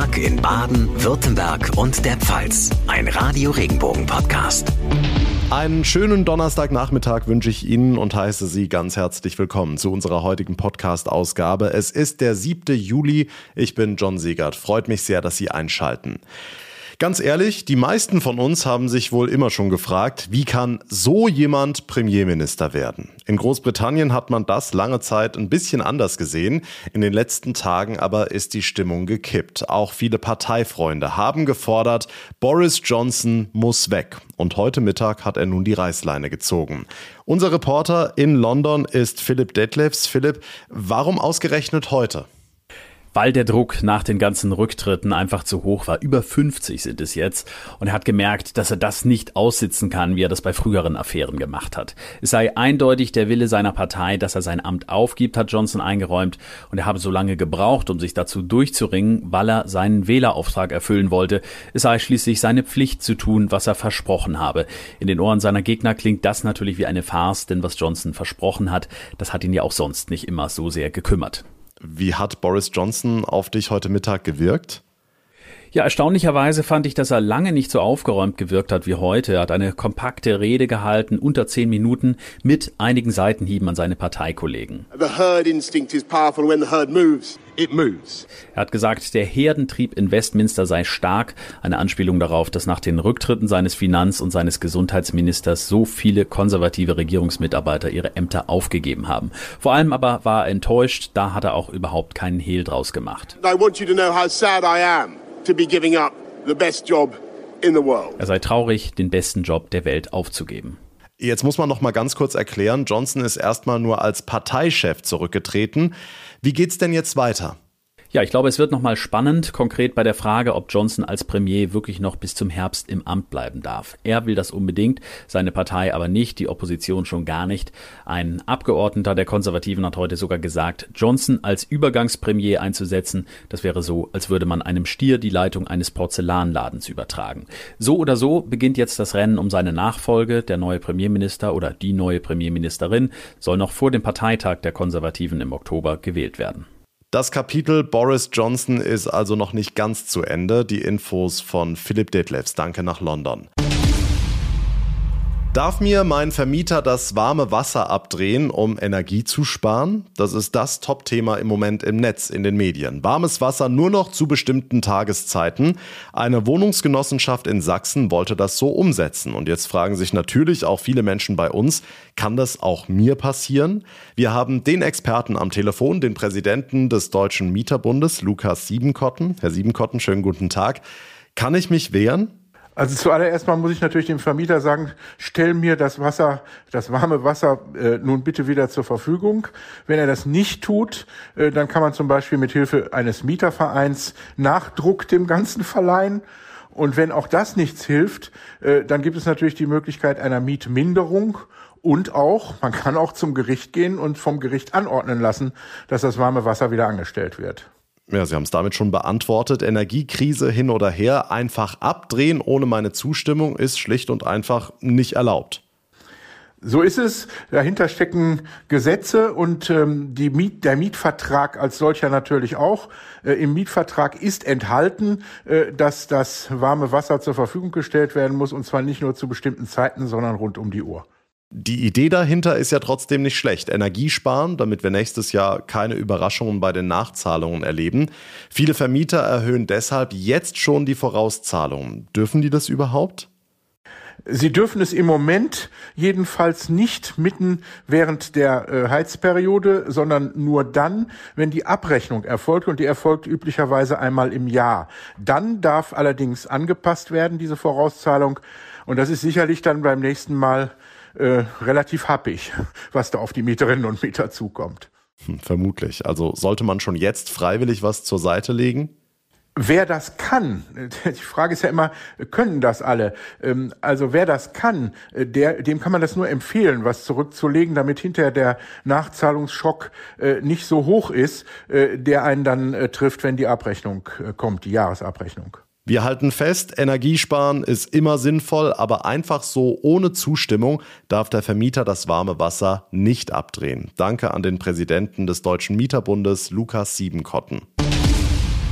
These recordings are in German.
Tag in Baden, Württemberg und der Pfalz. Ein Radio Regenbogen Podcast. Einen schönen Donnerstagnachmittag wünsche ich Ihnen und heiße Sie ganz herzlich willkommen zu unserer heutigen Podcast-Ausgabe. Es ist der 7. Juli. Ich bin John Siegert. Freut mich sehr, dass Sie einschalten. Ganz ehrlich, die meisten von uns haben sich wohl immer schon gefragt, wie kann so jemand Premierminister werden? In Großbritannien hat man das lange Zeit ein bisschen anders gesehen. In den letzten Tagen aber ist die Stimmung gekippt. Auch viele Parteifreunde haben gefordert, Boris Johnson muss weg. Und heute Mittag hat er nun die Reißleine gezogen. Unser Reporter in London ist Philipp Detlefs. Philipp, warum ausgerechnet heute? Weil der Druck nach den ganzen Rücktritten einfach zu hoch war. Über 50 sind es jetzt. Und er hat gemerkt, dass er das nicht aussitzen kann, wie er das bei früheren Affären gemacht hat. Es sei eindeutig der Wille seiner Partei, dass er sein Amt aufgibt, hat Johnson eingeräumt. Und er habe so lange gebraucht, um sich dazu durchzuringen, weil er seinen Wählerauftrag erfüllen wollte. Es sei schließlich seine Pflicht zu tun, was er versprochen habe. In den Ohren seiner Gegner klingt das natürlich wie eine Farce, denn was Johnson versprochen hat, das hat ihn ja auch sonst nicht immer so sehr gekümmert. Wie hat Boris Johnson auf dich heute Mittag gewirkt? Ja, erstaunlicherweise fand ich, dass er lange nicht so aufgeräumt gewirkt hat wie heute. Er hat eine kompakte Rede gehalten, unter zehn Minuten, mit einigen Seitenhieben an seine Parteikollegen. The herd instinct is powerful when the herd moves. It moves. Er hat gesagt, der Herdentrieb in Westminster sei stark, eine Anspielung darauf, dass nach den Rücktritten seines Finanz- und seines Gesundheitsministers so viele konservative Regierungsmitarbeiter ihre Ämter aufgegeben haben. Vor allem aber war er enttäuscht, da hat er auch überhaupt keinen Hehl draus gemacht. I want you to know how sad I am to be giving up the best job in the world. Er sei traurig, den besten Job der Welt aufzugeben. Jetzt muss man noch mal ganz kurz erklären, Johnson ist erstmal nur als Parteichef zurückgetreten. Wie geht's denn jetzt weiter? Ja, ich glaube, es wird nochmal spannend, konkret bei der Frage, ob Johnson als Premier wirklich noch bis zum Herbst im Amt bleiben darf. Er will das unbedingt, seine Partei aber nicht, die Opposition schon gar nicht. Ein Abgeordneter der Konservativen hat heute sogar gesagt, Johnson als Übergangspremier einzusetzen, das wäre so, als würde man einem Stier die Leitung eines Porzellanladens übertragen. So oder so beginnt jetzt das Rennen um seine Nachfolge. Der neue Premierminister oder die neue Premierministerin soll noch vor dem Parteitag der Konservativen im Oktober gewählt werden. Das Kapitel Boris Johnson ist also noch nicht ganz zu Ende. Die Infos von Philipp Detlefs. Danke nach London. Darf mir mein Vermieter das warme Wasser abdrehen, um Energie zu sparen? Das ist das Top-Thema im Moment im Netz, in den Medien. Warmes Wasser nur noch zu bestimmten Tageszeiten. Eine Wohnungsgenossenschaft in Sachsen wollte das so umsetzen. Und jetzt fragen sich natürlich auch viele Menschen bei uns, kann das auch mir passieren? Wir haben den Experten am Telefon, den Präsidenten des Deutschen Mieterbundes, Lukas Siebenkotten. Herr Siebenkotten, schönen guten Tag. Kann ich mich wehren? Also zuallererst mal muss ich natürlich dem Vermieter sagen, stell mir das Wasser, das warme Wasser äh, nun bitte wieder zur Verfügung. Wenn er das nicht tut, äh, dann kann man zum Beispiel mit Hilfe eines Mietervereins Nachdruck dem Ganzen verleihen. Und wenn auch das nichts hilft, äh, dann gibt es natürlich die Möglichkeit einer Mietminderung und auch, man kann auch zum Gericht gehen und vom Gericht anordnen lassen, dass das warme Wasser wieder angestellt wird. Ja, Sie haben es damit schon beantwortet. Energiekrise hin oder her, einfach abdrehen ohne meine Zustimmung ist schlicht und einfach nicht erlaubt. So ist es. Dahinter stecken Gesetze und ähm, die Miet, der Mietvertrag als solcher natürlich auch. Äh, Im Mietvertrag ist enthalten, äh, dass das warme Wasser zur Verfügung gestellt werden muss und zwar nicht nur zu bestimmten Zeiten, sondern rund um die Uhr. Die Idee dahinter ist ja trotzdem nicht schlecht. Energie sparen, damit wir nächstes Jahr keine Überraschungen bei den Nachzahlungen erleben. Viele Vermieter erhöhen deshalb jetzt schon die Vorauszahlungen. Dürfen die das überhaupt? Sie dürfen es im Moment jedenfalls nicht mitten während der äh, Heizperiode, sondern nur dann, wenn die Abrechnung erfolgt und die erfolgt üblicherweise einmal im Jahr. Dann darf allerdings angepasst werden, diese Vorauszahlung. Und das ist sicherlich dann beim nächsten Mal äh, relativ happig, was da auf die Mieterinnen und Mieter zukommt. Hm, vermutlich. Also sollte man schon jetzt freiwillig was zur Seite legen? Wer das kann, die Frage ist ja immer, können das alle? Ähm, also wer das kann, äh, der, dem kann man das nur empfehlen, was zurückzulegen, damit hinterher der Nachzahlungsschock äh, nicht so hoch ist, der einen dann trifft, wenn die Abrechnung kommt, die Jahresabrechnung. Wir halten fest, Energiesparen ist immer sinnvoll, aber einfach so ohne Zustimmung darf der Vermieter das warme Wasser nicht abdrehen. Danke an den Präsidenten des Deutschen Mieterbundes, Lukas Siebenkotten.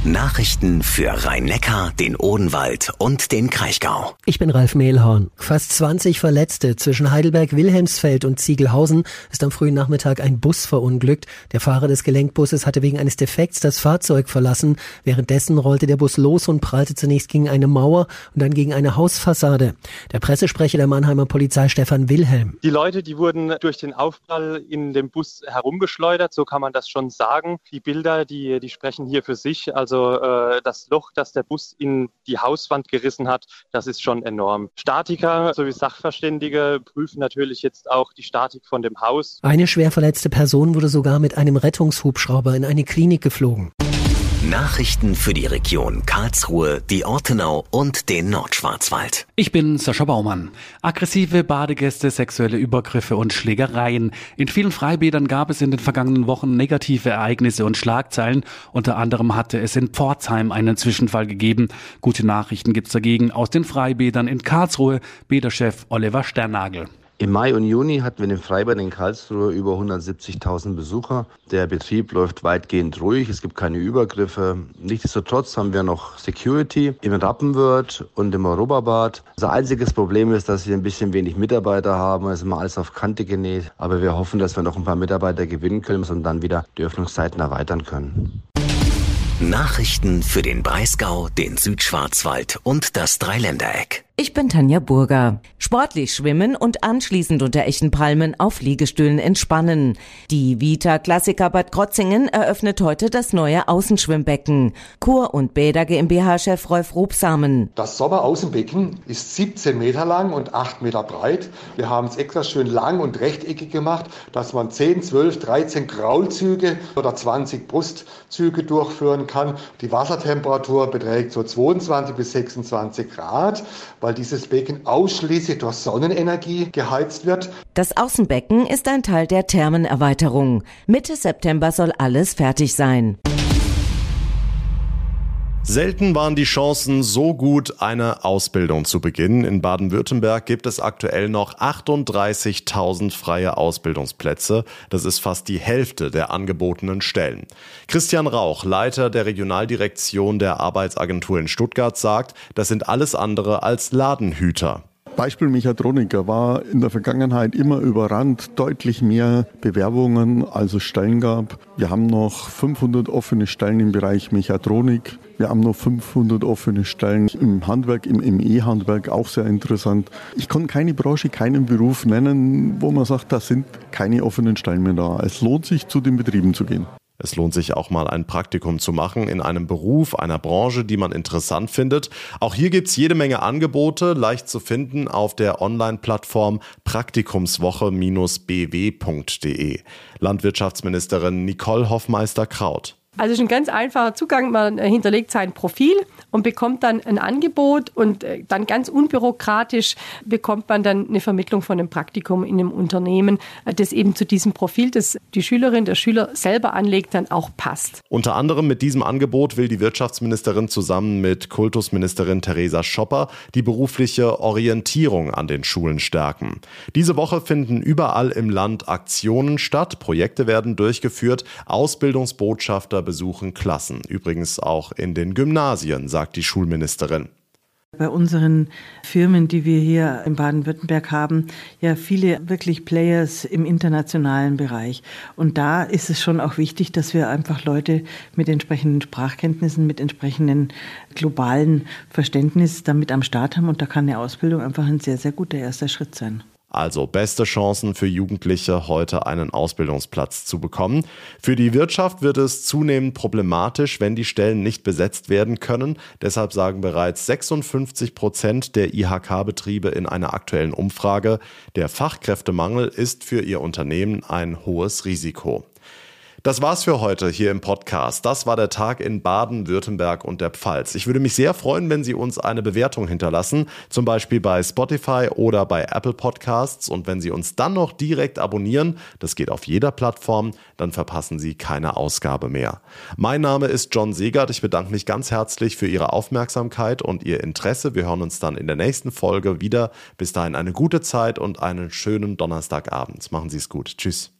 Nachrichten für Rhein-Neckar, den Odenwald und den Kraichgau. Ich bin Ralf Mehlhorn. Fast 20 Verletzte. Zwischen Heidelberg, Wilhelmsfeld und Ziegelhausen ist am frühen Nachmittag ein Bus verunglückt. Der Fahrer des Gelenkbusses hatte wegen eines Defekts das Fahrzeug verlassen. Währenddessen rollte der Bus los und prallte zunächst gegen eine Mauer und dann gegen eine Hausfassade. Der Pressesprecher der Mannheimer Polizei Stefan Wilhelm. Die Leute, die wurden durch den Aufprall in dem Bus herumgeschleudert, so kann man das schon sagen. Die Bilder, die, die sprechen hier für sich. Also also äh, das Loch, das der Bus in die Hauswand gerissen hat, das ist schon enorm. Statiker sowie Sachverständige prüfen natürlich jetzt auch die Statik von dem Haus. Eine schwer verletzte Person wurde sogar mit einem Rettungshubschrauber in eine Klinik geflogen. Nachrichten für die Region Karlsruhe, die Ortenau und den Nordschwarzwald. Ich bin Sascha Baumann. Aggressive Badegäste, sexuelle Übergriffe und Schlägereien. In vielen Freibädern gab es in den vergangenen Wochen negative Ereignisse und Schlagzeilen. Unter anderem hatte es in Pforzheim einen Zwischenfall gegeben. Gute Nachrichten gibt's dagegen aus den Freibädern in Karlsruhe. Bäderchef Oliver Sternagel. Im Mai und Juni hatten wir den Freibad in Karlsruhe über 170.000 Besucher. Der Betrieb läuft weitgehend ruhig, es gibt keine Übergriffe. Nichtsdestotrotz haben wir noch Security im Rappenwörth und im Europabad. Unser einziges Problem ist, dass wir ein bisschen wenig Mitarbeiter haben. Es ist immer alles auf Kante genäht. Aber wir hoffen, dass wir noch ein paar Mitarbeiter gewinnen können und dann wieder die Öffnungszeiten erweitern können. Nachrichten für den Breisgau, den Südschwarzwald und das Dreiländereck. Ich bin Tanja Burger. Sportlich schwimmen und anschließend unter echten Palmen auf Liegestühlen entspannen. Die Vita Klassiker Bad Krotzingen eröffnet heute das neue Außenschwimmbecken. Kur- und Bäder GmbH-Chef Rolf Rubsamen. Das Sommeraußenbecken ist 17 Meter lang und 8 Meter breit. Wir haben es extra schön lang und rechteckig gemacht, dass man 10, 12, 13 Graulzüge oder 20 Brustzüge durchführen kann. Die Wassertemperatur beträgt so 22 bis 26 Grad weil dieses Becken ausschließlich durch Sonnenenergie geheizt wird. Das Außenbecken ist ein Teil der Thermenerweiterung. Mitte September soll alles fertig sein. Selten waren die Chancen so gut, eine Ausbildung zu beginnen. In Baden-Württemberg gibt es aktuell noch 38.000 freie Ausbildungsplätze. Das ist fast die Hälfte der angebotenen Stellen. Christian Rauch, Leiter der Regionaldirektion der Arbeitsagentur in Stuttgart, sagt, das sind alles andere als Ladenhüter. Beispiel Mechatroniker war in der Vergangenheit immer überrannt, deutlich mehr Bewerbungen als es Stellen gab. Wir haben noch 500 offene Stellen im Bereich Mechatronik. Wir haben noch 500 offene Stellen im Handwerk, im E-Handwerk, auch sehr interessant. Ich kann keine Branche, keinen Beruf nennen, wo man sagt, da sind keine offenen Stellen mehr da. Es lohnt sich, zu den Betrieben zu gehen. Es lohnt sich auch mal ein Praktikum zu machen in einem Beruf, einer Branche, die man interessant findet. Auch hier gibt es jede Menge Angebote, leicht zu finden auf der Online-Plattform praktikumswoche-bw.de. Landwirtschaftsministerin Nicole Hoffmeister-Kraut. Also es ist ein ganz einfacher Zugang. Man hinterlegt sein Profil und bekommt dann ein Angebot und äh, dann ganz unbürokratisch bekommt man dann eine Vermittlung von einem Praktikum in einem Unternehmen, äh, das eben zu diesem Profil, das die Schülerin, der Schüler selber anlegt, dann auch passt. Unter anderem mit diesem Angebot will die Wirtschaftsministerin zusammen mit Kultusministerin Theresa Schopper die berufliche Orientierung an den Schulen stärken. Diese Woche finden überall im Land Aktionen statt, Projekte werden durchgeführt, Ausbildungsbotschafter besuchen Klassen, übrigens auch in den Gymnasien, sagt die Schulministerin. Bei unseren Firmen, die wir hier in Baden-Württemberg haben, ja viele wirklich Players im internationalen Bereich. Und da ist es schon auch wichtig, dass wir einfach Leute mit entsprechenden Sprachkenntnissen, mit entsprechenden globalen Verständnis damit am Start haben. Und da kann eine Ausbildung einfach ein sehr, sehr guter erster Schritt sein. Also beste Chancen für Jugendliche, heute einen Ausbildungsplatz zu bekommen. Für die Wirtschaft wird es zunehmend problematisch, wenn die Stellen nicht besetzt werden können. Deshalb sagen bereits 56 Prozent der IHK-Betriebe in einer aktuellen Umfrage, der Fachkräftemangel ist für ihr Unternehmen ein hohes Risiko. Das war's für heute hier im Podcast. Das war der Tag in Baden, Württemberg und der Pfalz. Ich würde mich sehr freuen, wenn Sie uns eine Bewertung hinterlassen, zum Beispiel bei Spotify oder bei Apple Podcasts. Und wenn Sie uns dann noch direkt abonnieren, das geht auf jeder Plattform, dann verpassen Sie keine Ausgabe mehr. Mein Name ist John Segert. Ich bedanke mich ganz herzlich für Ihre Aufmerksamkeit und Ihr Interesse. Wir hören uns dann in der nächsten Folge wieder. Bis dahin eine gute Zeit und einen schönen Donnerstagabend. Machen Sie es gut. Tschüss.